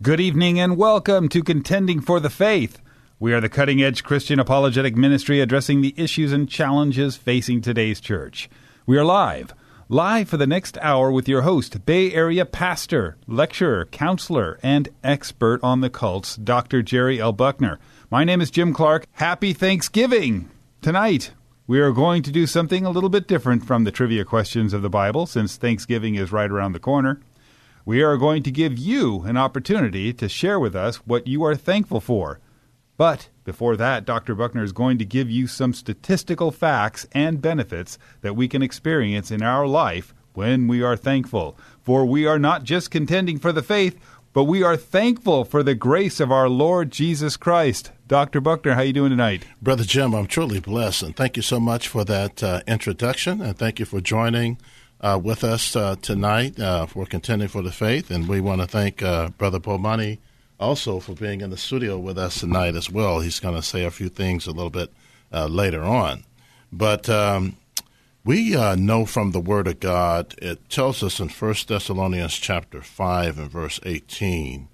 Good evening and welcome to Contending for the Faith. We are the cutting edge Christian apologetic ministry addressing the issues and challenges facing today's church. We are live, live for the next hour with your host, Bay Area pastor, lecturer, counselor, and expert on the cults, Dr. Jerry L. Buckner. My name is Jim Clark. Happy Thanksgiving! Tonight, we are going to do something a little bit different from the trivia questions of the Bible, since Thanksgiving is right around the corner. We are going to give you an opportunity to share with us what you are thankful for. But before that, Dr. Buckner is going to give you some statistical facts and benefits that we can experience in our life when we are thankful. For we are not just contending for the faith, but we are thankful for the grace of our Lord Jesus Christ. Dr. Buckner, how are you doing tonight? Brother Jim, I'm truly blessed, and thank you so much for that uh, introduction, and thank you for joining uh, with us uh, tonight uh, for contending for the faith. And we want to thank uh, Brother Bomani also for being in the studio with us tonight as well. He's going to say a few things a little bit uh, later on, but. Um, we uh, know from the Word of God, it tells us in 1 Thessalonians chapter 5 and verse 18,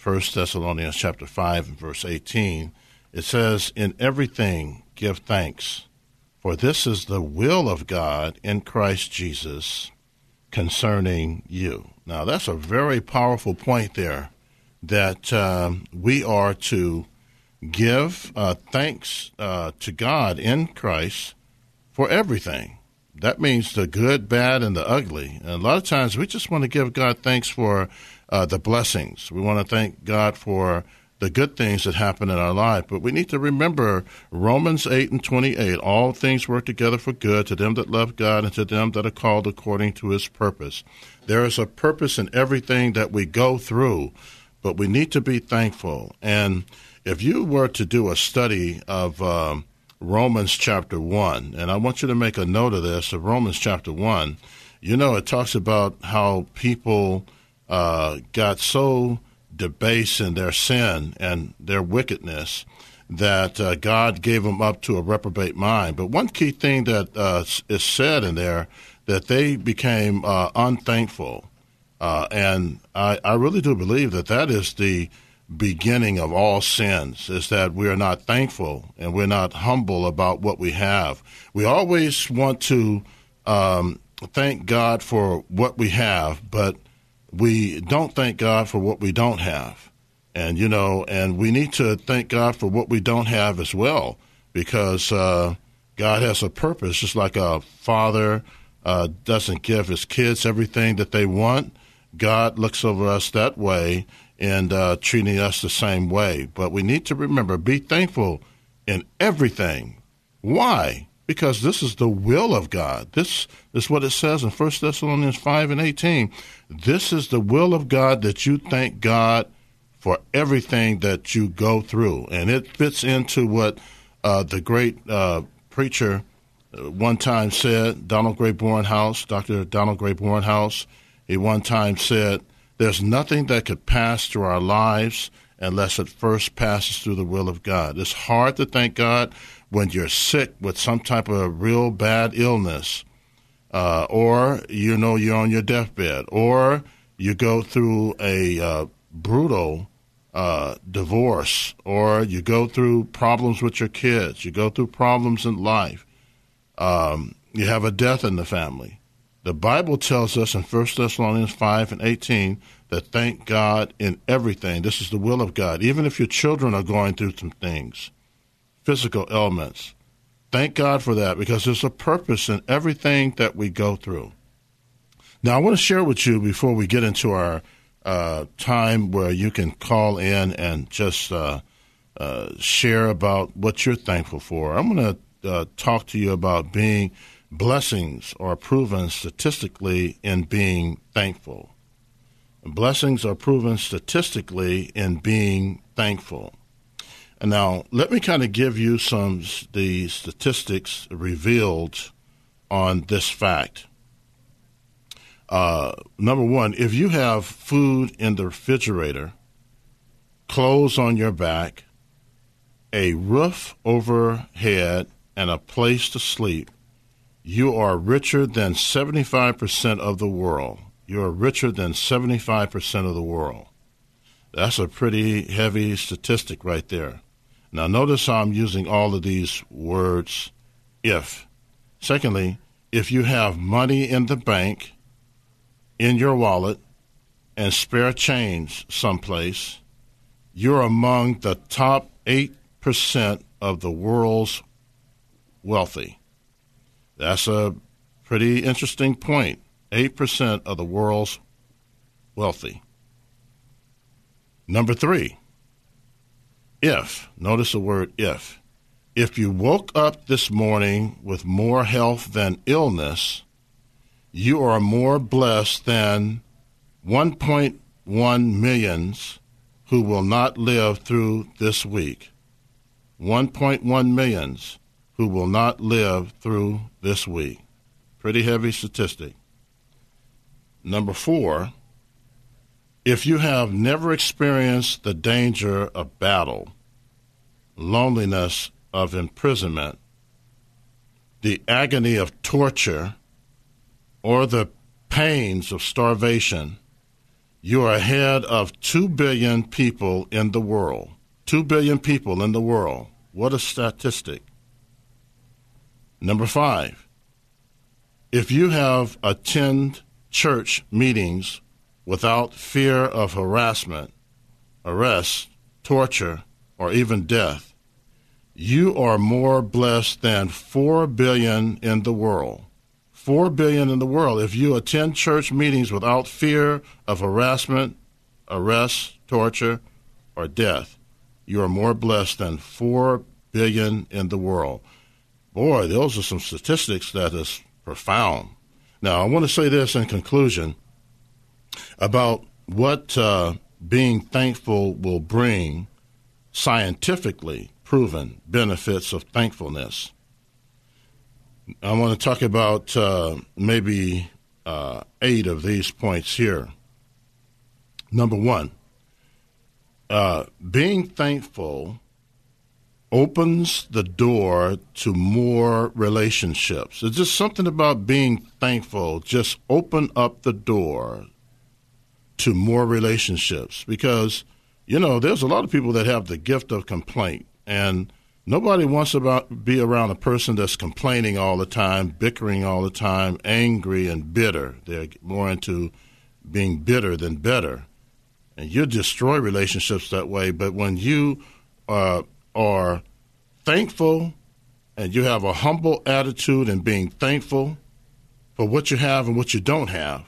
1 Thessalonians chapter 5 and verse 18, it says, In everything give thanks, for this is the will of God in Christ Jesus concerning you. Now, that's a very powerful point there that um, we are to give uh, thanks uh, to God in Christ for everything that means the good, bad, and the ugly. And a lot of times we just want to give God thanks for uh, the blessings. We want to thank God for the good things that happen in our life. But we need to remember Romans 8 and 28 all things work together for good to them that love God and to them that are called according to his purpose. There is a purpose in everything that we go through, but we need to be thankful. And if you were to do a study of, um, Romans chapter 1. And I want you to make a note of this of Romans chapter 1. You know, it talks about how people uh, got so debased in their sin and their wickedness that uh, God gave them up to a reprobate mind. But one key thing that uh, is said in there that they became uh, unthankful. Uh, and I, I really do believe that that is the beginning of all sins is that we are not thankful and we're not humble about what we have. We always want to um, thank God for what we have, but we don't thank God for what we don't have. And, you know, and we need to thank God for what we don't have as well, because uh, God has a purpose, just like a father uh, doesn't give his kids everything that they want. God looks over us that way and uh, treating us the same way. But we need to remember be thankful in everything. Why? Because this is the will of God. This is what it says in 1 Thessalonians 5 and 18. This is the will of God that you thank God for everything that you go through. And it fits into what uh, the great uh, preacher uh, one time said, Donald Grey Barnhouse, Dr. Donald Grey Barnhouse, he one time said, there's nothing that could pass through our lives unless it first passes through the will of God. It's hard to thank God when you're sick with some type of real bad illness, uh, or you know you're on your deathbed, or you go through a uh, brutal uh, divorce, or you go through problems with your kids, you go through problems in life, um, you have a death in the family. The Bible tells us in 1 Thessalonians 5 and 18 that thank God in everything. This is the will of God. Even if your children are going through some things, physical ailments, thank God for that because there's a purpose in everything that we go through. Now, I want to share with you before we get into our uh, time where you can call in and just uh, uh, share about what you're thankful for. I'm going to uh, talk to you about being blessings are proven statistically in being thankful. Blessings are proven statistically in being thankful. And now, let me kind of give you some the statistics revealed on this fact. Uh, number one, if you have food in the refrigerator, clothes on your back, a roof overhead, and a place to sleep, you are richer than 75% of the world. You are richer than 75% of the world. That's a pretty heavy statistic right there. Now, notice how I'm using all of these words if. Secondly, if you have money in the bank, in your wallet, and spare change someplace, you're among the top 8% of the world's wealthy. That's a pretty interesting point. 8% of the world's wealthy. Number three, if, notice the word if, if you woke up this morning with more health than illness, you are more blessed than 1.1 millions who will not live through this week. 1.1 millions who will not live through this week. Pretty heavy statistic. Number four, if you have never experienced the danger of battle, loneliness of imprisonment, the agony of torture, or the pains of starvation, you are ahead of 2 billion people in the world. 2 billion people in the world. What a statistic. Number five, if you have attend church meetings without fear of harassment, arrest, torture, or even death, you are more blessed than 4 billion in the world. 4 billion in the world. If you attend church meetings without fear of harassment, arrest, torture, or death, you are more blessed than 4 billion in the world. Boy, those are some statistics that is profound. Now, I want to say this in conclusion about what uh, being thankful will bring scientifically proven benefits of thankfulness. I want to talk about uh, maybe uh, eight of these points here. Number one, uh, being thankful opens the door to more relationships. It's just something about being thankful, just open up the door to more relationships because you know there's a lot of people that have the gift of complaint and nobody wants to be around a person that's complaining all the time bickering all the time angry and bitter. They're more into being bitter than better. And you destroy relationships that way but when you uh, are thankful and you have a humble attitude and being thankful for what you have and what you don't have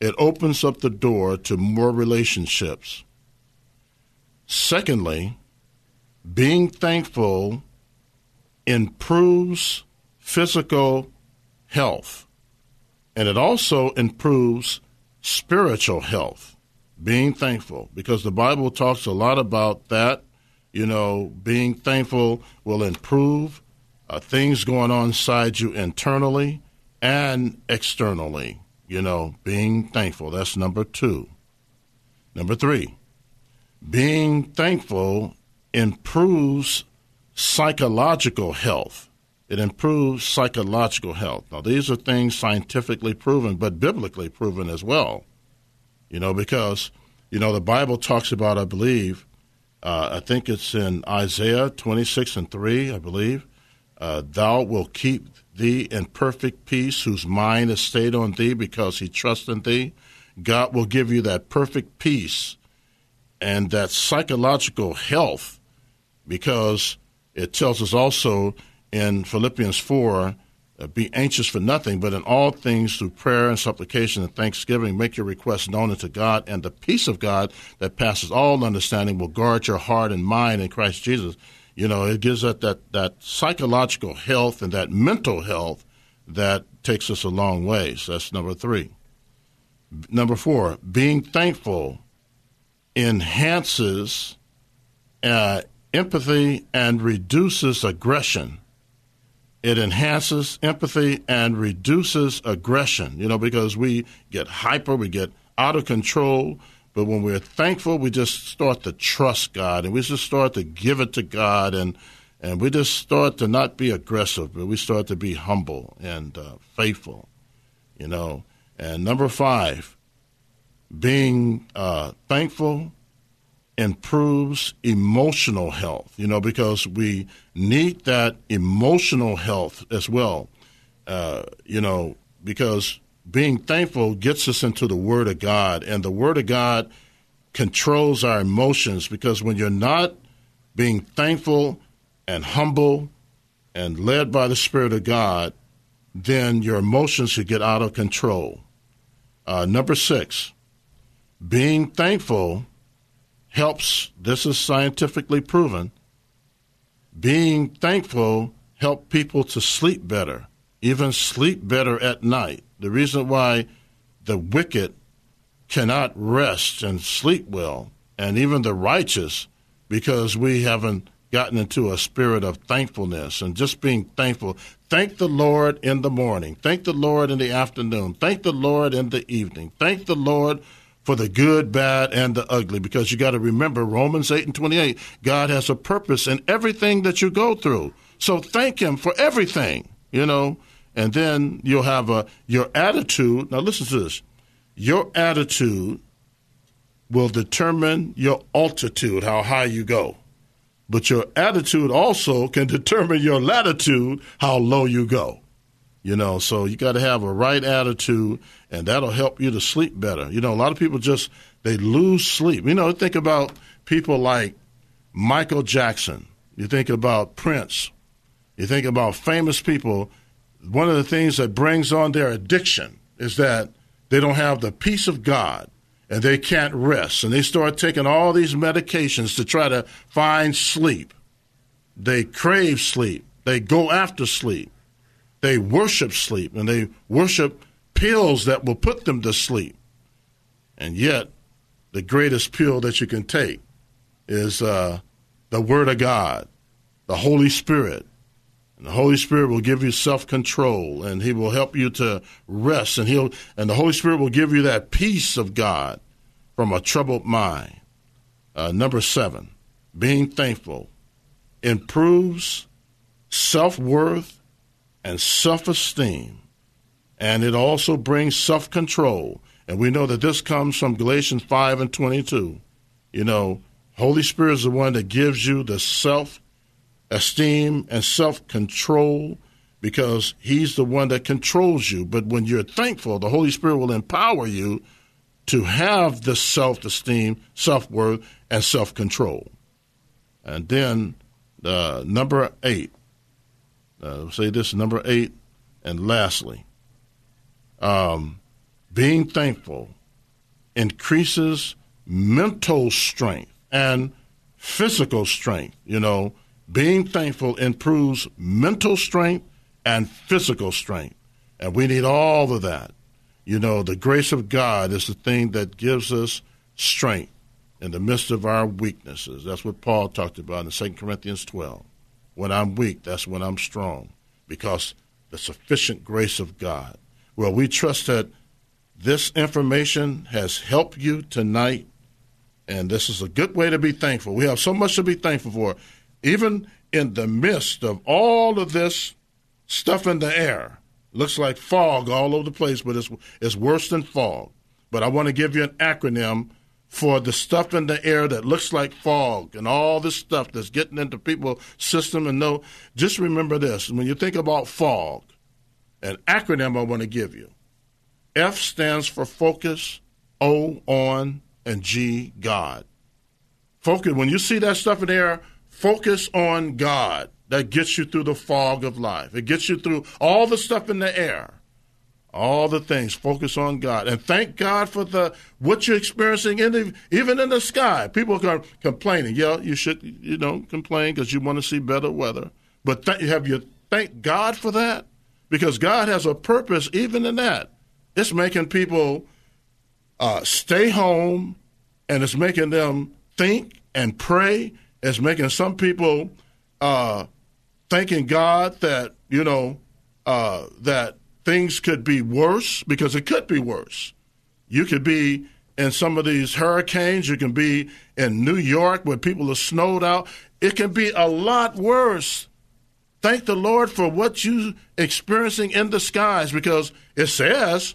it opens up the door to more relationships. Secondly, being thankful improves physical health, and it also improves spiritual health. Being thankful, because the Bible talks a lot about that. You know, being thankful will improve uh, things going on inside you internally and externally you know, being thankful. That's number two. Number three, being thankful improves psychological health. It improves psychological health. Now, these are things scientifically proven, but biblically proven as well. You know, because, you know, the Bible talks about, I believe, uh, I think it's in Isaiah 26 and 3, I believe, uh, thou will keep thee in perfect peace, whose mind is stayed on thee because he trusts in thee. God will give you that perfect peace and that psychological health because it tells us also in Philippians 4 uh, be anxious for nothing, but in all things through prayer and supplication and thanksgiving, make your requests known unto God, and the peace of God that passes all understanding will guard your heart and mind in Christ Jesus. You know, it gives us that, that psychological health and that mental health that takes us a long ways. That's number three. Number four, being thankful enhances uh, empathy and reduces aggression. It enhances empathy and reduces aggression, you know, because we get hyper, we get out of control. But when we're thankful, we just start to trust God and we just start to give it to God and and we just start to not be aggressive, but we start to be humble and uh, faithful, you know. And number five, being uh, thankful improves emotional health, you know, because we need that emotional health as well, uh, you know, because being thankful gets us into the Word of God, and the Word of God controls our emotions because when you're not being thankful and humble and led by the Spirit of God, then your emotions should get out of control. Uh, number six, being thankful helps, this is scientifically proven, being thankful help people to sleep better, even sleep better at night. The reason why the wicked cannot rest and sleep well, and even the righteous, because we haven't gotten into a spirit of thankfulness and just being thankful. Thank the Lord in the morning. Thank the Lord in the afternoon. Thank the Lord in the evening. Thank the Lord for the good, bad, and the ugly. Because you got to remember Romans 8 and 28, God has a purpose in everything that you go through. So thank Him for everything, you know, and then you'll have a your attitude. Now listen to this. Your attitude will determine your altitude, how high you go. But your attitude also can determine your latitude, how low you go. You know, so you got to have a right attitude, and that'll help you to sleep better. You know, a lot of people just they lose sleep. You know, think about people like Michael Jackson. You think about Prince. You think about famous people. One of the things that brings on their addiction is that they don't have the peace of God and they can't rest. And they start taking all these medications to try to find sleep. They crave sleep. They go after sleep. They worship sleep and they worship pills that will put them to sleep. And yet, the greatest pill that you can take is uh, the Word of God, the Holy Spirit. And the Holy Spirit will give you self control and He will help you to rest and He'll and the Holy Spirit will give you that peace of God from a troubled mind. Uh, number seven, being thankful improves self worth and self esteem. And it also brings self control. And we know that this comes from Galatians 5 and 22. You know, Holy Spirit is the one that gives you the self esteem and self control because He's the one that controls you. But when you're thankful, the Holy Spirit will empower you to have the self esteem, self worth, and self control. And then uh, number eight, uh, say this number eight, and lastly, um, being thankful increases mental strength and physical strength. You know, being thankful improves mental strength and physical strength. And we need all of that. You know, the grace of God is the thing that gives us strength in the midst of our weaknesses. That's what Paul talked about in 2 Corinthians 12. When I'm weak, that's when I'm strong, because the sufficient grace of God. Well, we trust that this information has helped you tonight, and this is a good way to be thankful. We have so much to be thankful for. Even in the midst of all of this stuff in the air, looks like fog all over the place, but it's, it's worse than fog. But I want to give you an acronym for the stuff in the air that looks like fog and all this stuff that's getting into people's system and no just remember this. When you think about fog an acronym i want to give you. F stands for focus o on and g god. Focus when you see that stuff in the air focus on god that gets you through the fog of life. It gets you through all the stuff in the air. All the things. Focus on god. And thank god for the what you're experiencing in the, even in the sky. People are complaining. Yeah you should you know complain because you want to see better weather. But th- have you thank god for that? Because god has a purpose even in that. It's making people uh, stay home, and it's making them think and pray. It's making some people uh, thanking God that you know uh, that things could be worse because it could be worse. You could be in some of these hurricanes. You can be in New York where people are snowed out. It can be a lot worse. Thank the Lord for what you experiencing in the skies because it says,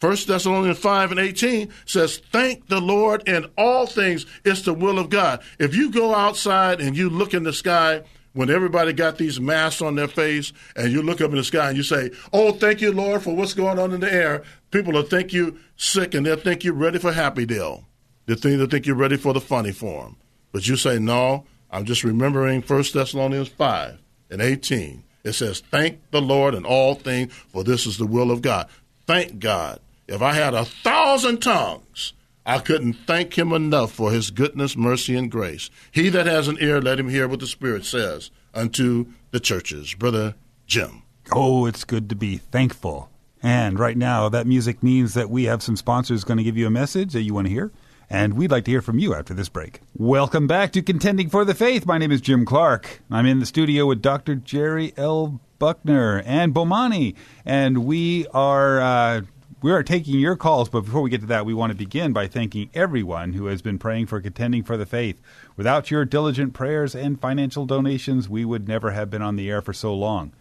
First Thessalonians 5 and 18 says, Thank the Lord in all things. It's the will of God. If you go outside and you look in the sky when everybody got these masks on their face and you look up in the sky and you say, Oh, thank you, Lord, for what's going on in the air, people will think you sick and they'll think you're ready for Happy Deal. They'll think, they'll think you're ready for the funny form. But you say, No, I'm just remembering 1 Thessalonians 5 and 18. It says, Thank the Lord in all things, for this is the will of God. Thank God. If I had a thousand tongues, I couldn't thank him enough for his goodness, mercy, and grace. He that has an ear, let him hear what the Spirit says unto the churches. Brother Jim. Oh, it's good to be thankful. And right now, that music means that we have some sponsors going to give you a message that you want to hear. And we'd like to hear from you after this break. Welcome back to Contending for the Faith. My name is Jim Clark. I'm in the studio with Dr. Jerry L. Buckner and Bomani. And we are. Uh, we are taking your calls, but before we get to that, we want to begin by thanking everyone who has been praying for contending for the faith. Without your diligent prayers and financial donations, we would never have been on the air for so long.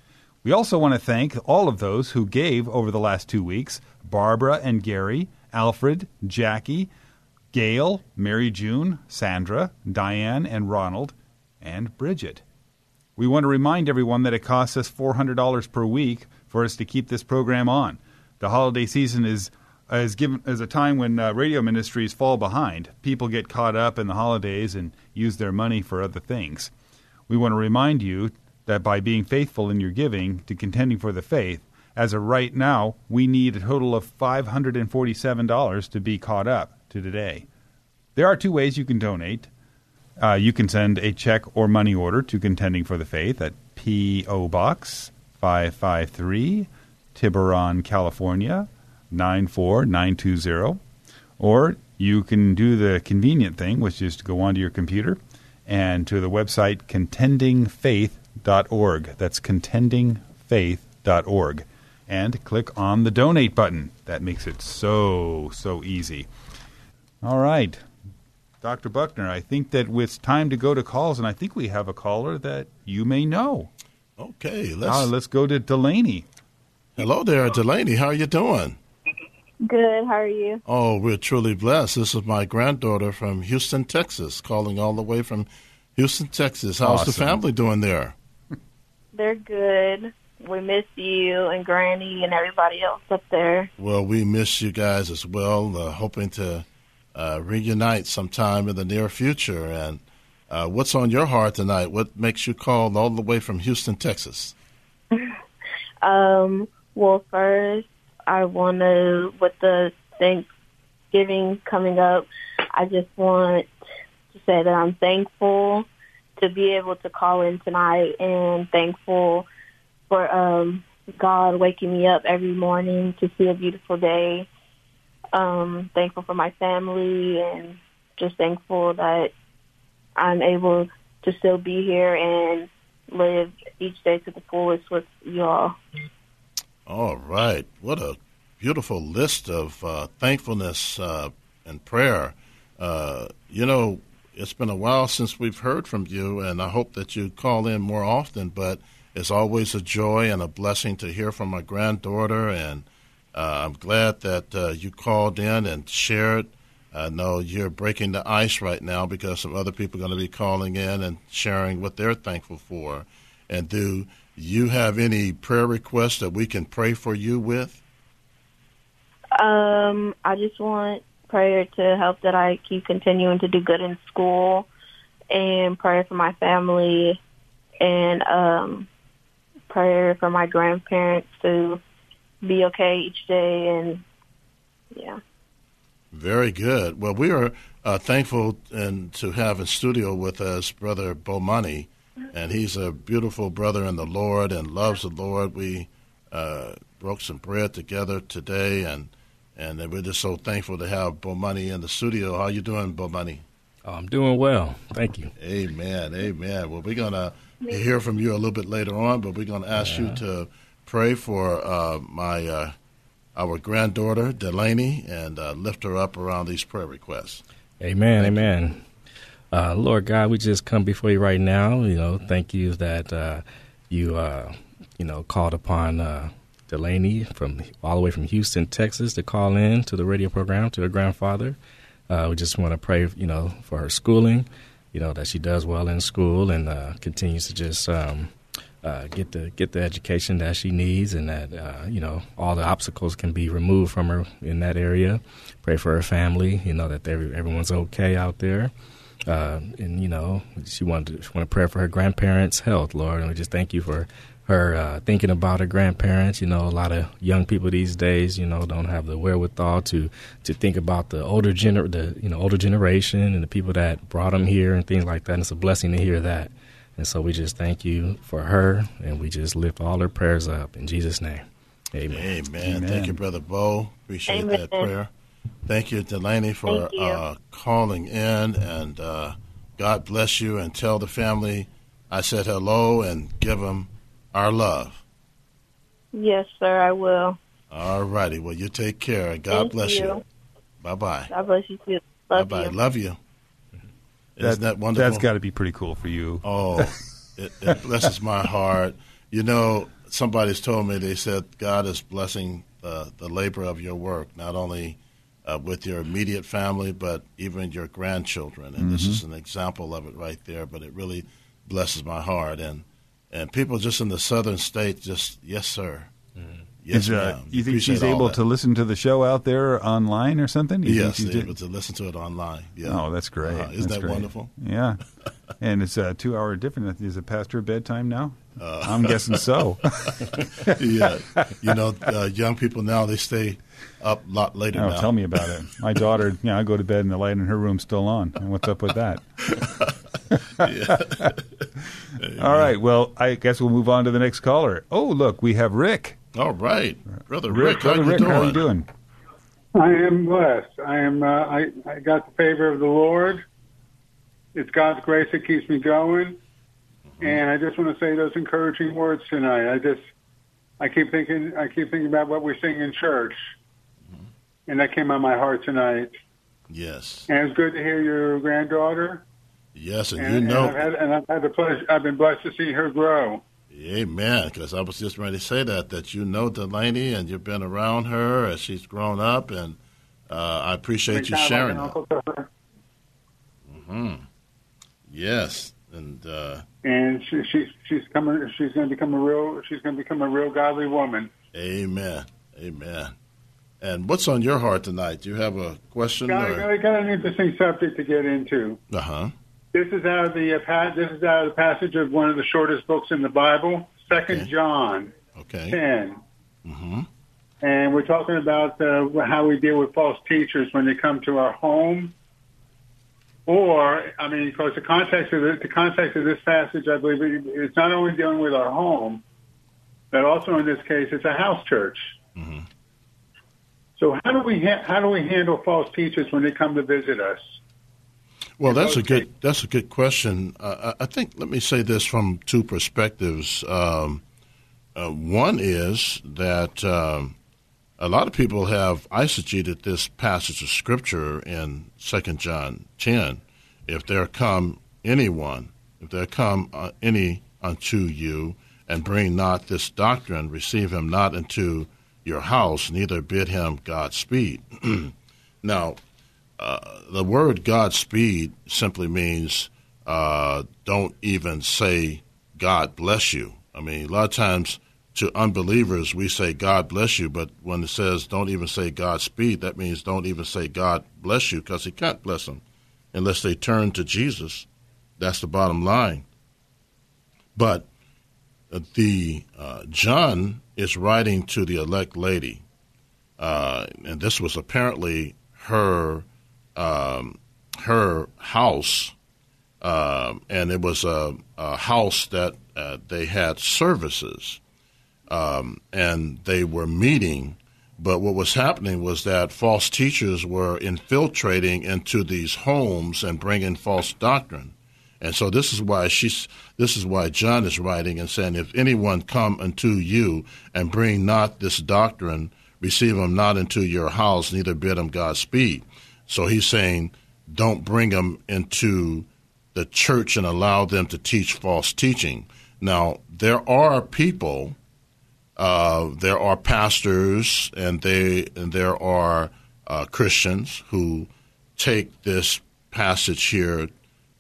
We also want to thank all of those who gave over the last two weeks Barbara and Gary, Alfred, Jackie, Gail, Mary June, Sandra, Diane, and Ronald, and Bridget. We want to remind everyone that it costs us $400 per week for us to keep this program on the holiday season is is given as a time when uh, radio ministries fall behind. People get caught up in the holidays and use their money for other things. We want to remind you that by being faithful in your giving to contending for the faith, as of right now, we need a total of $547 to be caught up to today. There are two ways you can donate. Uh, you can send a check or money order to Contending for the Faith at P.O. Box 553 Tiburon, California, 94920. Or you can do the convenient thing, which is to go onto your computer and to the website contendingfaith.org. That's contendingfaith.org. And click on the donate button. That makes it so, so easy. All right. Dr. Buckner, I think that it's time to go to calls, and I think we have a caller that you may know. Okay, let's, uh, let's go to Delaney. Hello there, Delaney. How are you doing? Good. How are you? Oh, we're truly blessed. This is my granddaughter from Houston, Texas, calling all the way from Houston, Texas. How's awesome. the family doing there? They're good. We miss you and Granny and everybody else up there. Well, we miss you guys as well. Uh, hoping to uh, reunite sometime in the near future. And uh, what's on your heart tonight? What makes you call all the way from Houston, Texas? um, well, first, I want to, with the Thanksgiving coming up, I just want to say that I'm thankful to be able to call in tonight and thankful for um, God waking me up every morning to see a beautiful day. Um, thankful for my family and just thankful that I'm able to still be here and live each day to the fullest with you all. All right. What a beautiful list of uh, thankfulness uh, and prayer. Uh, you know, it's been a while since we've heard from you, and I hope that you call in more often. But it's always a joy and a blessing to hear from my granddaughter, and uh, I'm glad that uh, you called in and shared. I know you're breaking the ice right now because some other people are going to be calling in and sharing what they're thankful for. And do you have any prayer requests that we can pray for you with? Um, I just want prayer to help that I keep continuing to do good in school and prayer for my family and um prayer for my grandparents to be okay each day and yeah. Very good. Well, we are uh, thankful and to have in studio with us Brother Bomani and he's a beautiful brother in the Lord and loves the Lord. We uh, broke some bread together today, and And we're just so thankful to have Bomani in the studio. How you doing, Bomani? Oh, I'm doing well. Thank you. Amen. Amen. Well, we're going to hear from you a little bit later on, but we're going to ask yeah. you to pray for uh, my uh, our granddaughter, Delaney, and uh, lift her up around these prayer requests. Amen. Thank amen. Uh, Lord God, we just come before you right now. You know, thank you that uh, you, uh, you know, called upon Delaney from all the way from Houston, Texas, to call in to the radio program to her grandfather. Uh, we just want to pray, you know, for her schooling, you know, that she does well in school and uh, continues to just um, uh, get the get the education that she needs, and that uh, you know all the obstacles can be removed from her in that area. Pray for her family, you know, that everyone's okay out there. Uh, and you know, she wanted to, she want to pray for her grandparents' health, Lord, and we just thank you for her uh, thinking about her grandparents. You know, a lot of young people these days, you know, don't have the wherewithal to to think about the older gener the you know older generation and the people that brought them here and things like that. And it's a blessing to hear that. And so we just thank you for her, and we just lift all her prayers up in Jesus' name. Amen. Amen. Amen. Thank you, brother Bo. Appreciate Amen. that prayer. Thank you, Delaney, for uh, calling in, and uh, God bless you. And tell the family I said hello, and give them our love. Yes, sir, I will. All righty. Well, you take care. God Thank bless you. you. Bye bye. God bless you too. Love bye bye. You. Love you. Isn't that wonderful? That's got to be pretty cool for you. Oh, it, it blesses my heart. You know, somebody's told me they said God is blessing the the labor of your work, not only uh, with your immediate family, but even your grandchildren. And mm-hmm. this is an example of it right there. But it really blesses my heart. And and people just in the southern states just yes sir mm-hmm. yes uh, you think she's able that. to listen to the show out there online or something you yes she's able to listen to it online yeah oh that's great uh, isn't that's that great. wonderful yeah and it's a two hour difference is it past her bedtime now uh, i'm guessing so yeah you know uh, young people now they stay up a lot later oh, now. tell me about it my daughter yeah you know, i go to bed and the light in her room's still on and what's up with that All right. Well, I guess we'll move on to the next caller. Oh, look, we have Rick. All right, brother Rick. Rick how, Rick, how are you doing? I am blessed. I am. Uh, I I got the favor of the Lord. It's God's grace that keeps me going, mm-hmm. and I just want to say those encouraging words tonight. I just, I keep thinking, I keep thinking about what we sing in church. And that came on my heart tonight. Yes. And it's good to hear your granddaughter Yes, and, and you know, and I've, had, and I've had the pleasure. I've been blessed to see her grow. Amen. Because I was just ready to say that that you know Delaney and you've been around her as she's grown up, and uh, I appreciate you sharing like that. Hmm. Yes, and uh, and she, she she's coming. She's going to become a real. She's going to become a real godly woman. Amen. Amen. And what's on your heart tonight? Do you have a question? Got, got, got an interesting subject to get into. Uh huh. This is out of the uh, this is out of the passage of one of the shortest books in the Bible, Second okay. John, okay. 10 mm-hmm. and we're talking about uh, how we deal with false teachers when they come to our home. Or, I mean, because the context of the, the context of this passage, I believe, it's not only dealing with our home, but also in this case, it's a house church. Mm-hmm. So, how do we ha- how do we handle false teachers when they come to visit us? Well, that's a good that's a good question. Uh, I think let me say this from two perspectives. Um, uh, one is that um, a lot of people have eisegeted this passage of scripture in Second John ten. If there come anyone, if there come uh, any unto you, and bring not this doctrine, receive him not into your house, neither bid him Godspeed. now, uh, the word Godspeed simply means uh, don't even say God bless you. I mean, a lot of times to unbelievers we say God bless you, but when it says don't even say Godspeed, that means don't even say God bless you because He can't bless them unless they turn to Jesus. That's the bottom line. But the uh, John is writing to the elect lady, uh, and this was apparently her um, her house, um, and it was a, a house that uh, they had services, um, and they were meeting. But what was happening was that false teachers were infiltrating into these homes and bringing false doctrine. And so this is why she's this is why John is writing and saying, if anyone come unto you and bring not this doctrine, receive him not into your house, neither bid him Godspeed. So he's saying, don't bring them into the church and allow them to teach false teaching. Now there are people uh, there are pastors and they and there are uh, Christians who take this passage here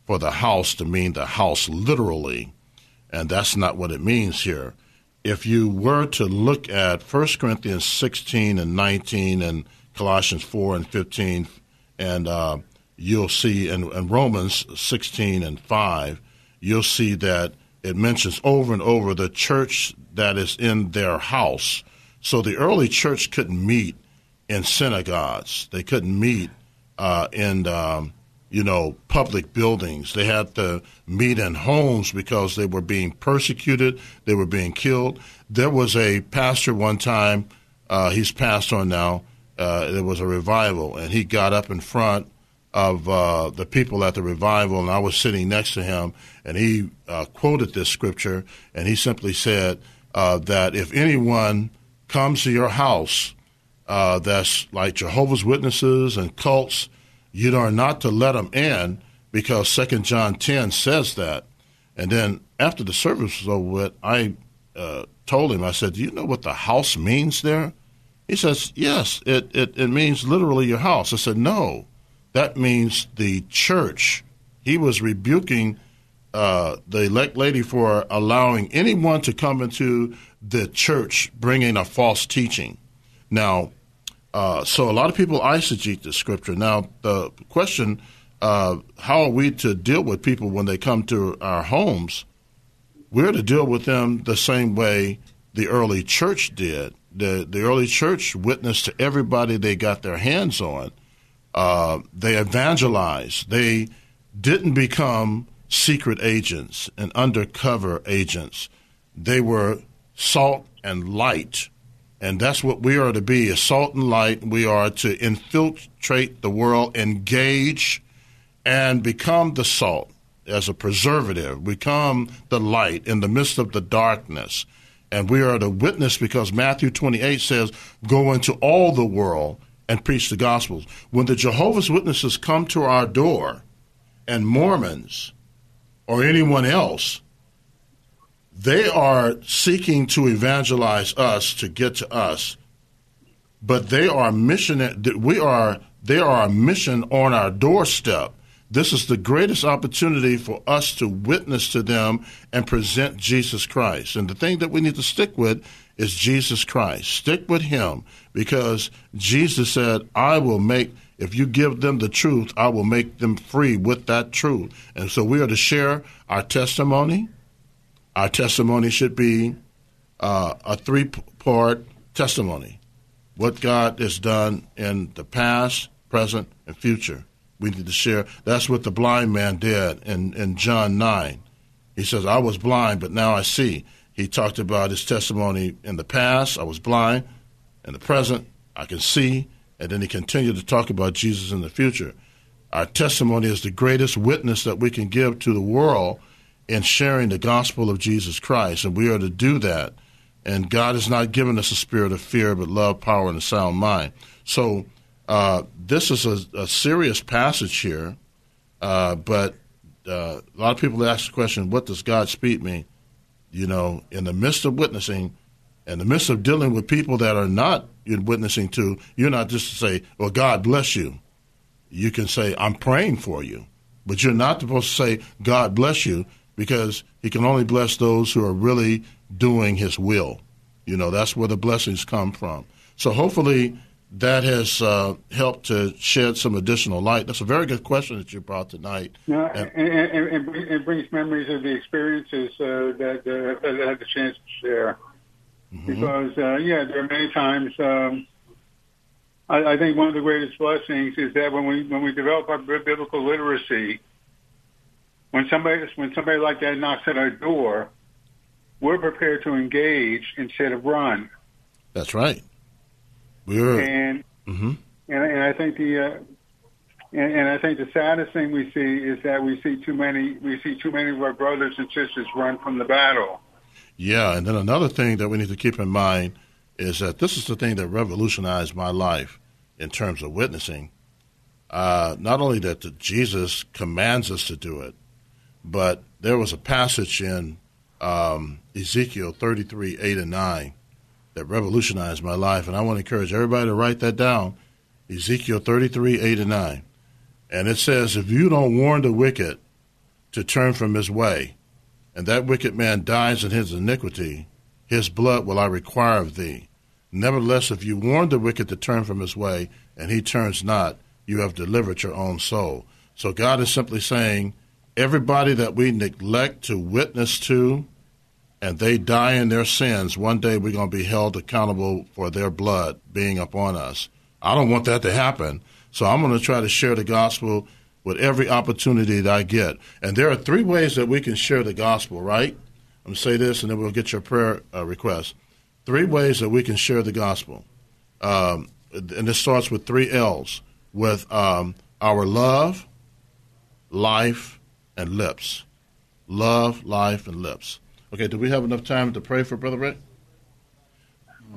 for the house to mean the house literally, and that's not what it means here. If you were to look at 1 Corinthians 16 and 19 and Colossians 4 and 15, and uh, you'll see in Romans 16 and 5, you'll see that it mentions over and over the church that is in their house. So the early church couldn't meet in synagogues. They couldn't meet uh, in um, you know public buildings. They had to meet in homes because they were being persecuted. They were being killed. There was a pastor one time. Uh, he's passed on now. Uh, there was a revival, and he got up in front of uh, the people at the revival, and I was sitting next to him, and he uh, quoted this scripture, and he simply said uh, that if anyone comes to your house uh, that's like Jehovah's Witnesses and cults, you are not to let them in because Second John 10 says that. And then after the service was over with, I uh, told him, I said, Do you know what the house means there? He says, Yes, it, it, it means literally your house. I said, No, that means the church. He was rebuking uh, the elect lady for allowing anyone to come into the church bringing a false teaching. Now, uh, so a lot of people eisegete the scripture. Now, the question: uh, How are we to deal with people when they come to our homes? We're to deal with them the same way the early church did. The the early church witnessed to everybody they got their hands on. Uh, they evangelized. They didn't become secret agents and undercover agents. They were salt and light. And that's what we are to be, a salt and light. We are to infiltrate the world, engage, and become the salt as a preservative, become the light in the midst of the darkness. And we are to witness because Matthew 28 says, Go into all the world and preach the gospels. When the Jehovah's Witnesses come to our door, and Mormons or anyone else, they are seeking to evangelize us to get to us, but they are mission. We are they are a mission on our doorstep. This is the greatest opportunity for us to witness to them and present Jesus Christ. And the thing that we need to stick with is Jesus Christ. Stick with Him because Jesus said, "I will make." If you give them the truth, I will make them free with that truth. And so we are to share our testimony. Our testimony should be uh, a three part testimony what God has done in the past, present, and future. We need to share. That's what the blind man did in, in John 9. He says, I was blind, but now I see. He talked about his testimony in the past, I was blind. In the present, I can see and then he continued to talk about Jesus in the future. Our testimony is the greatest witness that we can give to the world in sharing the gospel of Jesus Christ, and we are to do that. And God has not given us a spirit of fear, but love, power, and a sound mind. So uh, this is a, a, serious passage here, uh, but uh, a lot of people ask the question, what does Godspeed mean? You know, in the midst of witnessing, in the midst of dealing with people that are not witnessing to, you're not just to say, well, God bless you. You can say, I'm praying for you. But you're not supposed to say, God bless you, because He can only bless those who are really doing His will. You know, that's where the blessings come from. So hopefully that has uh, helped to shed some additional light. That's a very good question that you brought tonight. No, and, and, and it brings memories of the experiences uh, that, uh, that I had the chance to share. Mm-hmm. Because uh, yeah, there are many times. Um, I, I think one of the greatest blessings is that when we when we develop our biblical literacy, when somebody when somebody like that knocks at our door, we're prepared to engage instead of run. That's right. We're, and hmm and, and I think the uh, and, and I think the saddest thing we see is that we see too many we see too many of our brothers and sisters run from the battle. Yeah, and then another thing that we need to keep in mind is that this is the thing that revolutionized my life in terms of witnessing. Uh, not only that the, Jesus commands us to do it, but there was a passage in um, Ezekiel 33, 8 and 9 that revolutionized my life, and I want to encourage everybody to write that down. Ezekiel 33, 8 and 9. And it says, If you don't warn the wicked to turn from his way, and that wicked man dies in his iniquity, his blood will I require of thee. Nevertheless, if you warn the wicked to turn from his way, and he turns not, you have delivered your own soul. So God is simply saying, everybody that we neglect to witness to, and they die in their sins, one day we're going to be held accountable for their blood being upon us. I don't want that to happen. So I'm going to try to share the gospel with every opportunity that I get. And there are three ways that we can share the gospel, right? I'm going to say this and then we'll get your prayer uh, request. Three ways that we can share the gospel. Um, and this starts with three L's with um, our love, life, and lips. Love, life, and lips. Okay, do we have enough time to pray for Brother Rick?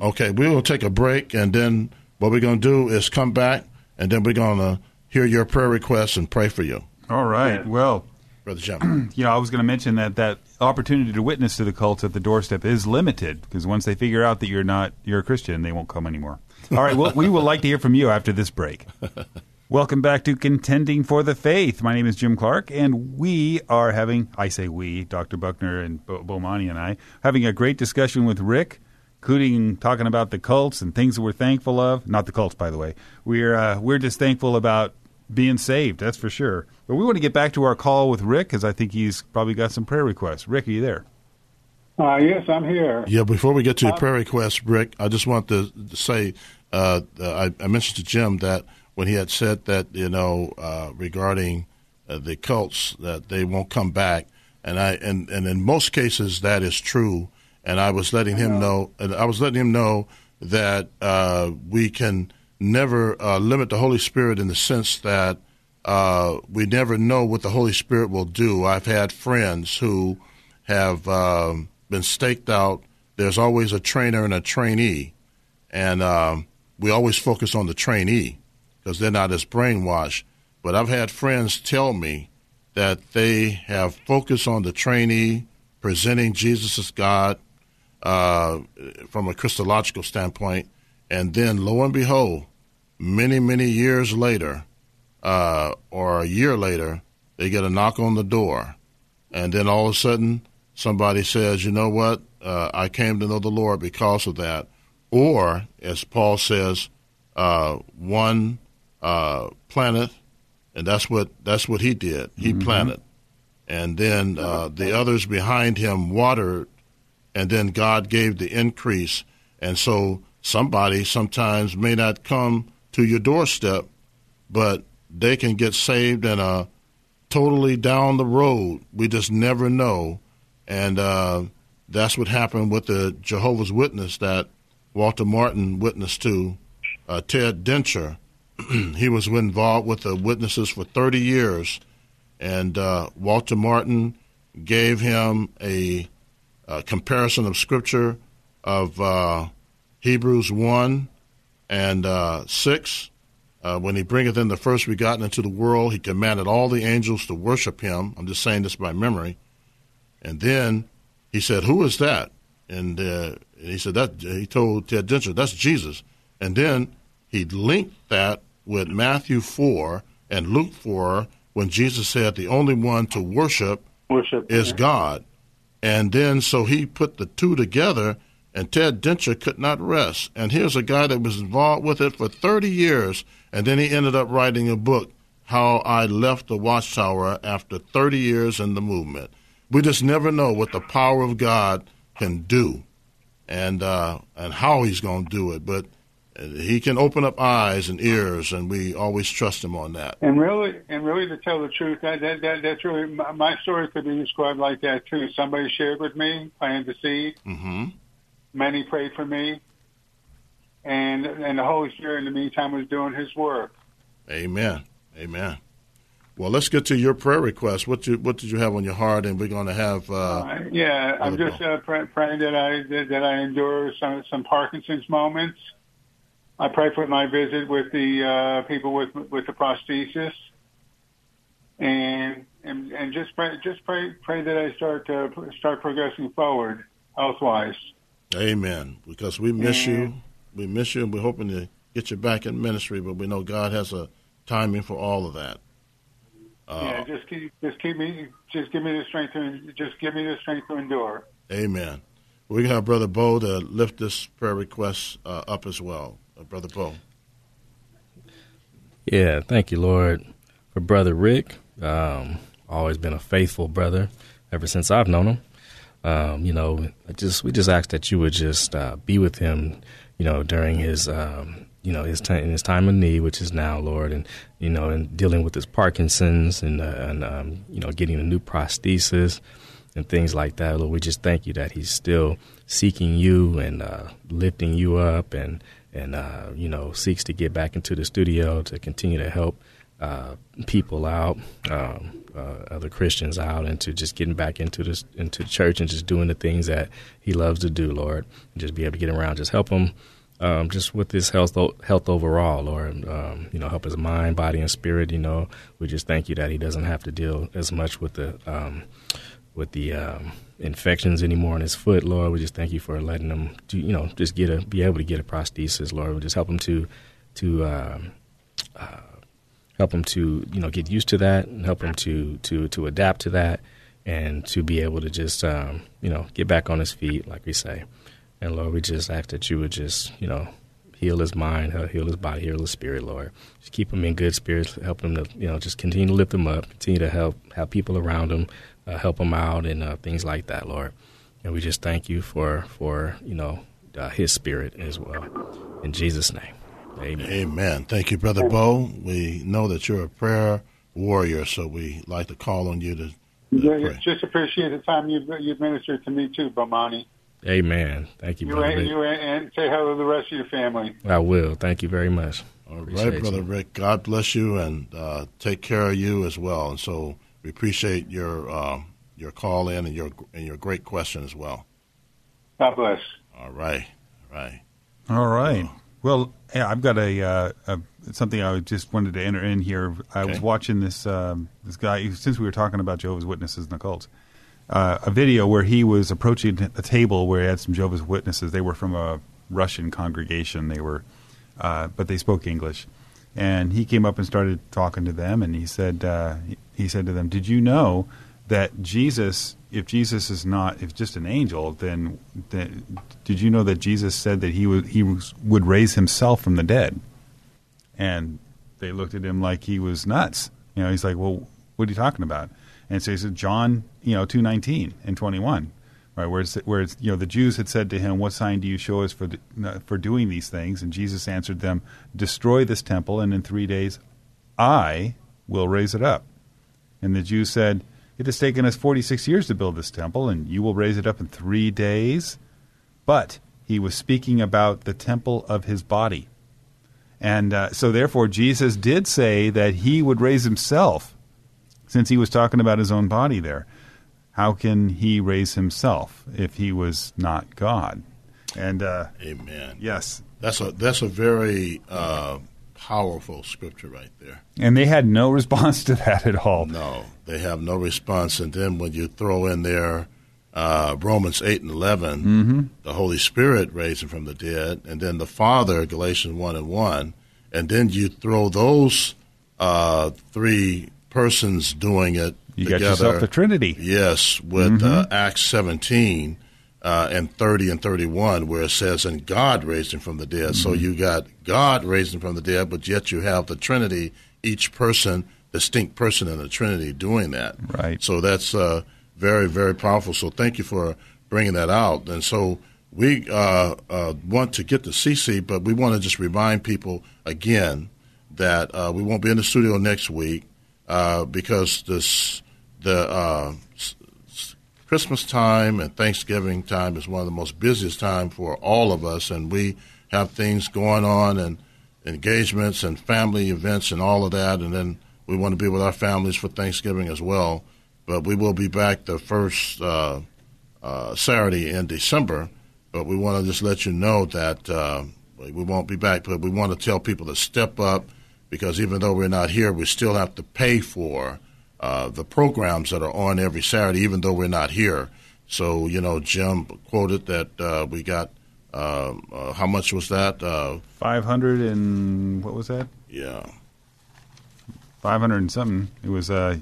Okay, we will take a break, and then what we're going to do is come back, and then we're going to hear your prayer requests and pray for you, All right. Well, Brother Jim. you know, I was going to mention that that opportunity to witness to the cults at the doorstep is limited because once they figure out that you're not you're a Christian, they won't come anymore. All right. Well, we would like to hear from you after this break. Welcome back to Contending for the Faith. My name is Jim Clark, and we are having, I say we, Dr. Buckner and Bo- Bomani and I, having a great discussion with Rick, including talking about the cults and things that we're thankful of. Not the cults, by the way. We're, uh, we're just thankful about being saved, that's for sure. But we want to get back to our call with Rick because I think he's probably got some prayer requests. Rick, are you there? Uh, yes, I'm here. Yeah, before we get to your prayer request, Rick, I just want to, to say uh, uh, I, I mentioned to Jim that when he had said that, you know, uh, regarding uh, the cults, that they won't come back. And I and, and in most cases that is true. And I was letting him know, and I was letting him know that uh, we can never uh, limit the Holy Spirit in the sense that uh, we never know what the Holy Spirit will do. I've had friends who have um, been staked out. There's always a trainer and a trainee, and um, we always focus on the trainee because they're not as brainwashed. But I've had friends tell me that they have focused on the trainee, presenting Jesus as God uh, from a Christological standpoint, and then lo and behold, many many years later, uh, or a year later, they get a knock on the door, and then all of a sudden somebody says, "You know what? Uh, I came to know the Lord because of that." Or, as Paul says, uh, one uh, planted, and that's what that's what he did. He planted, and then uh, the others behind him watered, and then God gave the increase. And so somebody sometimes may not come to your doorstep, but they can get saved and uh, totally down the road. We just never know, and uh, that's what happened with the Jehovah's Witness that Walter Martin witnessed to. Uh, Ted Dencher, he was involved with the witnesses for 30 years, and uh, Walter Martin gave him a, a comparison of Scripture of uh, Hebrews 1 and uh, 6. Uh, when he bringeth in the first begotten into the world, he commanded all the angels to worship him. I'm just saying this by memory. And then he said, Who is that? And, uh, he said, that He told Ted Dencher, That's Jesus. And then he linked that with Matthew 4 and Luke 4 when Jesus said, The only one to worship Worship is God. And then so he put the two together, and Ted Dencher could not rest. And here's a guy that was involved with it for 30 years, and then he ended up writing a book, How I Left the Watchtower After 30 Years in the Movement. We just never know what the power of God can do and uh, and how he's going to do it. But he can open up eyes and ears, and we always trust him on that. And really, and really, to tell the truth, that that, that that's really my, my story could be described like that too. Somebody shared with me, planted the seed. hmm Many prayed for me, and and the Holy Spirit in the meantime was doing His work. Amen. Amen. Well, let's get to your prayer request. What you, what did you have on your heart? And we're going to have. Uh, Uh, yeah, I'm just uh, pray, praying that I that, that I endure some some Parkinson's moments. I pray for my visit with the uh, people with with the prosthesis, and and and just pray just pray pray that I start uh, start progressing forward health wise. Amen. Because we miss you. We miss you, and we're hoping to get you back in ministry. But we know God has a timing for all of that. Uh, yeah, just keep just keep me just give me the strength to just give me the strength to endure. Amen. We're gonna have Brother Bo to lift this prayer request uh, up as well. Uh, Brother Bo. Yeah, thank you, Lord, for Brother Rick. Um, always been a faithful brother ever since I've known him. Um, you know, I just we just ask that you would just uh, be with him, you know, during his um, you know his time in his time of need, which is now, Lord, and you know, and dealing with his Parkinson's and uh, and um, you know getting a new prosthesis and things like that. Lord, we just thank you that he's still seeking you and uh, lifting you up and and uh, you know seeks to get back into the studio to continue to help uh, people out, um, uh, other Christians out, and to just getting back into this into church and just doing the things that he loves to do, Lord. And just be able to get around, just help him. Um, just with his health, health overall, Lord, um, you know, help his mind, body, and spirit. You know, we just thank you that he doesn't have to deal as much with the um, with the um, infections anymore on his foot, Lord. We just thank you for letting him, do, you know, just get a be able to get a prosthesis, Lord. We just help him to to um, uh, help him to you know get used to that and help him to to to adapt to that and to be able to just um, you know get back on his feet, like we say. And Lord, we just ask that you would just you know heal his mind, heal his body, heal his spirit, Lord. Just keep him in good spirits, help him to you know just continue to lift him up, continue to help have people around him, uh, help him out, and uh, things like that, Lord. And we just thank you for for you know uh, his spirit as well. In Jesus' name. Amen. Amen. Thank you, Brother Bo. We know that you're a prayer warrior, so we like to call on you to, to Yeah, pray. just appreciate the time you you ministered to me too, Bomani. Amen. Thank you, You brother. and, you and, and say hello to the rest of your family. I will. Thank you very much. All Appreciate right, Brother you. Rick. God bless you and uh, take care of you as well. And so we appreciate your um, your call in and your and your great question as well. God bless. All right, all right. All right. Well, yeah, I've got a, uh, a something I just wanted to enter in here. I was watching this um, this guy since we were talking about Jehovah's Witnesses and the cults. Uh, a video where he was approaching a table where he had some Jehovah's Witnesses. They were from a Russian congregation. They were, uh, but they spoke English. And he came up and started talking to them. And he said, uh, he- said to them, "Did you know that Jesus, if Jesus is not, if just an angel, then, then did you know that Jesus said that he would he was, would raise himself from the dead?" And they looked at him like he was nuts. You know, he's like, "Well, what are you talking about?" And so he said, "John, you know, two nineteen and twenty one, right? Where it's, where it's, you know the Jews had said to him, "What sign do you show us for the, for doing these things?" And Jesus answered them, "Destroy this temple, and in three days, I will raise it up." And the Jews said, "It has taken us forty six years to build this temple, and you will raise it up in three days." But he was speaking about the temple of his body. And uh, so, therefore, Jesus did say that he would raise himself, since he was talking about his own body there. How can he raise himself if he was not God? And uh, Amen. yes, That's a that's a very uh, powerful scripture right there. and they had no response to that at all. No, they have no response. And then when you throw in there uh, Romans 8 and 11, the Holy Spirit raised him from the dead, and then the Father, Galatians 1 and 1, and then you throw those uh, three persons doing it You together. got yourself the Trinity. Yes, with uh, Acts 17 uh, and 30 and 31, where it says, and God raised him from the dead. So you got God raised him from the dead, but yet you have the Trinity, each person, distinct person in the Trinity doing that. Right. So that's uh, very, very powerful. So thank you for bringing that out. And so we uh, uh, want to get to CC, but we want to just remind people again that uh, we won't be in the studio next week uh, because this the uh, Christmas time and Thanksgiving time is one of the most busiest time for all of us, and we have things going on and engagements and family events and all of that, and then we want to be with our families for Thanksgiving as well. But we will be back the first uh, uh, Saturday in December. But we want to just let you know that uh, we won't be back. But we want to tell people to step up because even though we're not here, we still have to pay for uh, the programs that are on every Saturday, even though we're not here. So, you know, Jim quoted that uh, we got, uh, uh how much was that? Uh, 500 and, what was that? Yeah. 500 and something. It was, uh,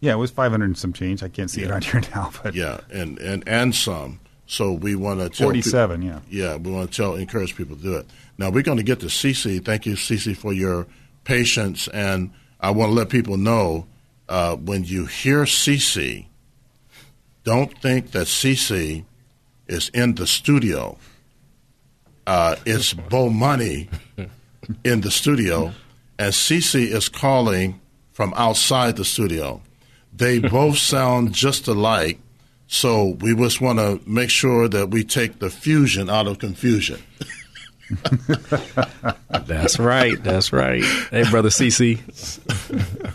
yeah, it was 500 and some change. I can't see yeah. it on here now, but. Yeah, and, and, and some. So we want to tell 47, people, yeah. Yeah, we want to tell, encourage people to do it. Now we're going to get to Cece. Thank you, Cece, for your patience. And I want to let people know uh, when you hear Cece, don't think that Cece is in the studio. Uh, it's Bomani in the studio, and Cece is calling from outside the studio. They both sound just alike so we just want to make sure that we take the fusion out of confusion. that's right. That's right. Hey, brother CC.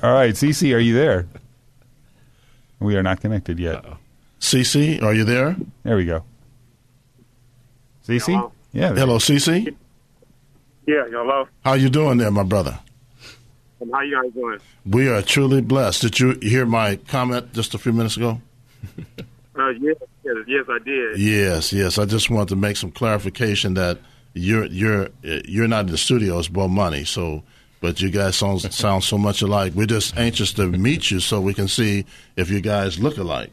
All right, CC, are you there? We are not connected yet. Uh-oh. CC, are you there? There we go. CC? Hello? Yeah. Hello, CC. Yeah, hello. How you doing there, my brother? And how you guys doing? We are truly blessed. Did you hear my comment just a few minutes ago? Uh, yes, yes, yes, I did. Yes, yes. I just wanted to make some clarification that you're you're you're not in the studio. It's Bomani. So, but you guys sound sound so much alike. We're just anxious to meet you so we can see if you guys look alike.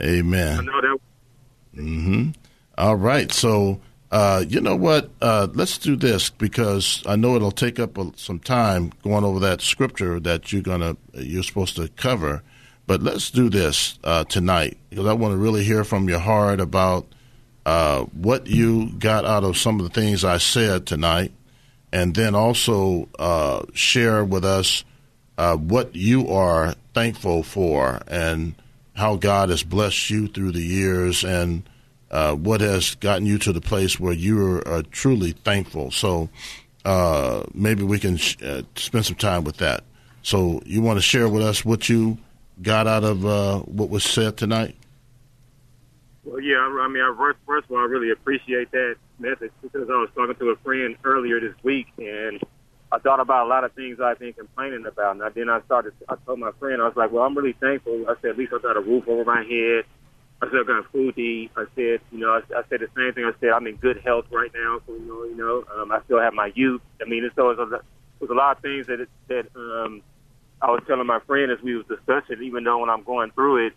Amen. I know that. Mm-hmm. All right. So, uh, you know what? Uh, let's do this because I know it'll take up some time going over that scripture that you're gonna you're supposed to cover. But let's do this uh, tonight because I want to really hear from your heart about uh, what you got out of some of the things I said tonight, and then also uh, share with us uh, what you are thankful for and how God has blessed you through the years and uh, what has gotten you to the place where you are truly thankful. So uh, maybe we can sh- spend some time with that. So you want to share with us what you got out of uh, what was said tonight? Well, yeah, I mean, first, first of all, I really appreciate that message because I was talking to a friend earlier this week, and I thought about a lot of things I've been complaining about. And then I started, I told my friend, I was like, well, I'm really thankful. I said, at least I got a roof over my head. I said, I got food to eat. I said, you know, I, I said the same thing. I said, I'm in good health right now. So, you know, you know, um, I still have my youth. I mean, so it was a, it was a lot of things that, that, um, I was telling my friend as we was discussing, even though when I'm going through it,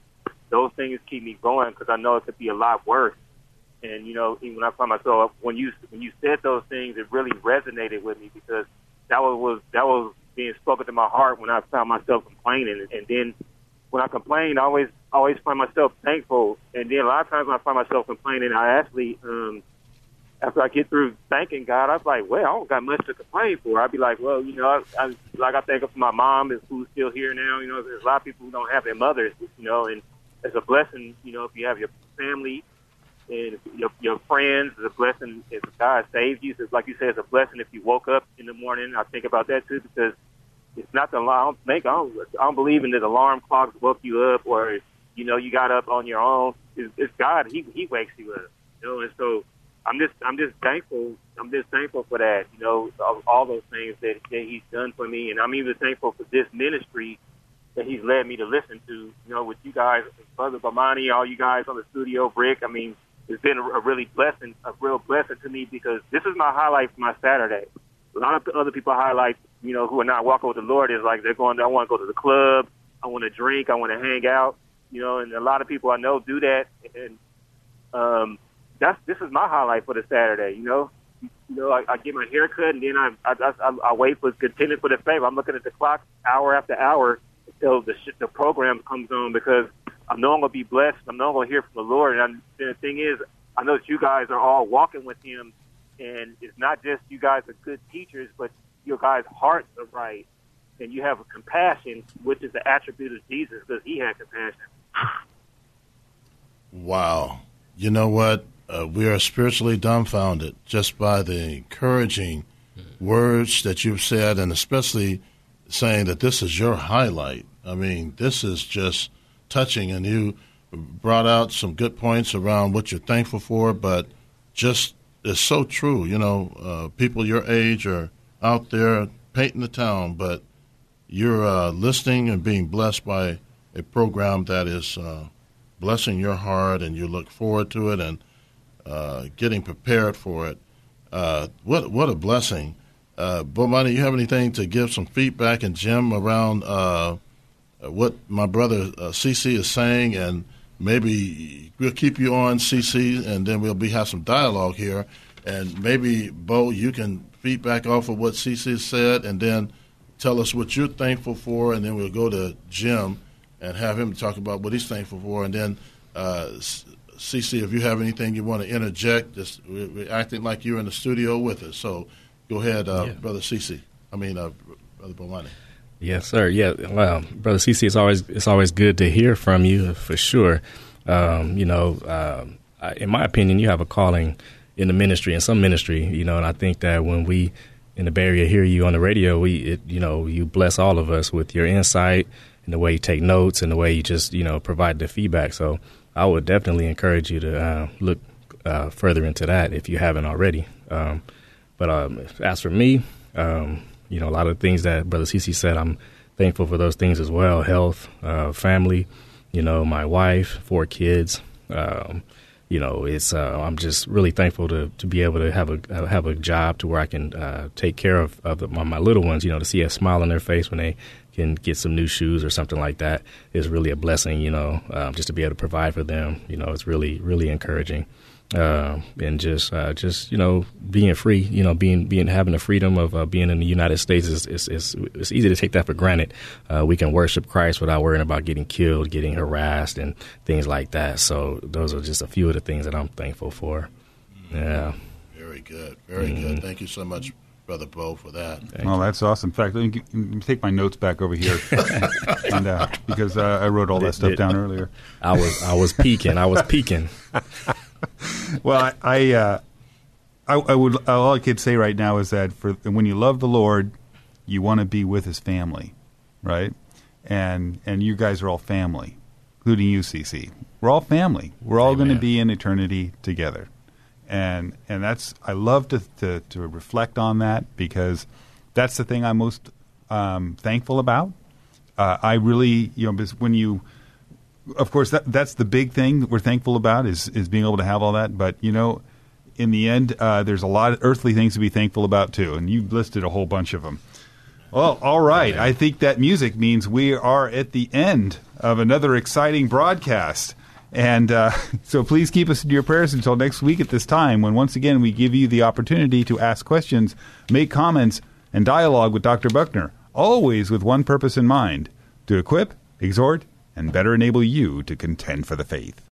those things keep me going because I know it could be a lot worse. And you know, when I find myself when you when you said those things, it really resonated with me because that was, was that was being spoken to my heart when I found myself complaining. And then when I complain, I always always find myself thankful. And then a lot of times when I find myself complaining, I actually um, after I get through thanking God, I was like, well, I don't got much to complain for. I'd be like, well, you know, I, I like I think of my mom who's still here now. You know, there's a lot of people who don't have their mothers. You know, and it's a blessing. You know, if you have your family and your your friends, it's a blessing if God saves you. So like you said, it's a blessing if you woke up in the morning. I think about that too because it's not the don't think I don't, I don't believe in that alarm clocks woke you up or you know you got up on your own. It's, it's God. He he wakes you up. You know, and so I'm just I'm just thankful. I'm just thankful for that. You know, all, all those things that, that he's done for me, and I'm even thankful for this ministry that he's led me to listen to. You know, with you guys, Brother Bomani, all you guys on the studio, Brick. I mean, it's been a, really blessing, a real blessing to me because this is my highlight for my Saturday. A lot of other people highlight, you know, who are not walking with the Lord is like they're going. I want to go to the club. I want to drink. I want to hang out. You know, and a lot of people I know do that, and um, that's this is my highlight for the Saturday. You know, you know, I, I get my hair cut and then I I, I, I wait for contending for the favor. I'm looking at the clock hour after hour until the the program comes on because I know I'm gonna be blessed. I know I'm gonna hear from the Lord. And the thing is, I know that you guys are all walking with Him, and it's not just you guys are good teachers, but your guys' hearts are right, and you have a compassion, which is the attribute of Jesus because He had compassion. Wow. You know what? uh, we are spiritually dumbfounded just by the encouraging words that you've said, and especially saying that this is your highlight. I mean, this is just touching, and you brought out some good points around what you're thankful for, but just it's so true. You know, uh, people your age are out there painting the town, but you're uh, listening and being blessed by a program that is uh, blessing your heart, and you look forward to it and uh, getting prepared for it. Uh, what what a blessing! Uh, Bomani, you have anything to give some feedback and Jim around uh, what my brother uh, CC is saying, and maybe we'll keep you on CC, and then we'll be have some dialogue here, and maybe Bo, you can feedback off of what CC said, and then tell us what you're thankful for, and then we'll go to Jim and have him talk about what he's thankful for, and then uh, CC, if you have anything you want to interject, just we're acting like you're in the studio with us. So go ahead, uh, yeah. brother CC. I mean, uh, brother Bomani. Yes, sir. Yeah, well, brother CC, it's always it's always good to hear from you for sure. Um, you know, um, in my opinion, you have a calling in the ministry, in some ministry. You know, and I think that when we in the Bay Area hear you on the radio, we, it, you know, you bless all of us with your insight and the way you take notes and the way you just, you know, provide the feedback. So I would definitely encourage you to uh, look uh, further into that if you haven't already. Um, but um, as for me, um, you know, a lot of things that Brother CC said, I'm thankful for those things as well. Health, uh, family, you know, my wife, four kids. Um, you know, it's uh, I'm just really thankful to, to be able to have a have a job to where I can uh, take care of, of the, my, my, little ones. You know, to see a smile on their face when they can get some new shoes or something like that is really a blessing. You know, um, just to be able to provide for them. You know, it's really really encouraging. Uh, and just uh, just you know being free, you know being being having the freedom of uh, being in the United States is, is, is it's easy to take that for granted. Uh, we can worship Christ without worrying about getting killed, getting harassed, and things like that. So those are just a few of the things that I'm thankful for. Yeah. Very good. Very mm-hmm. good. Thank you so much. Brother Bo, for that. Thank well, you. that's awesome. In fact, let me, get, let me, take my notes back over here, and, uh, because uh, I wrote all that stuff down earlier. I was I was peeking. I was peeking. well, I, I, uh, I, I, would all I could say right now is that for when you love the Lord, you want to be with His family, right? And and you guys are all family, including you, CC. We're all family. We're all going to be in eternity together, and and that's I love to, to to reflect on that because that's the thing I'm most um, thankful about. Uh, I really, you know, when you of course, that that's the big thing that we're thankful about is is being able to have all that. But you know, in the end, uh, there's a lot of earthly things to be thankful about too, and you've listed a whole bunch of them. Well, all right. I think that music means we are at the end of another exciting broadcast. And uh, so please keep us in your prayers until next week at this time, when once again we give you the opportunity to ask questions, make comments, and dialogue with Dr. Buckner, always with one purpose in mind to equip, exhort, and better enable you to contend for the faith.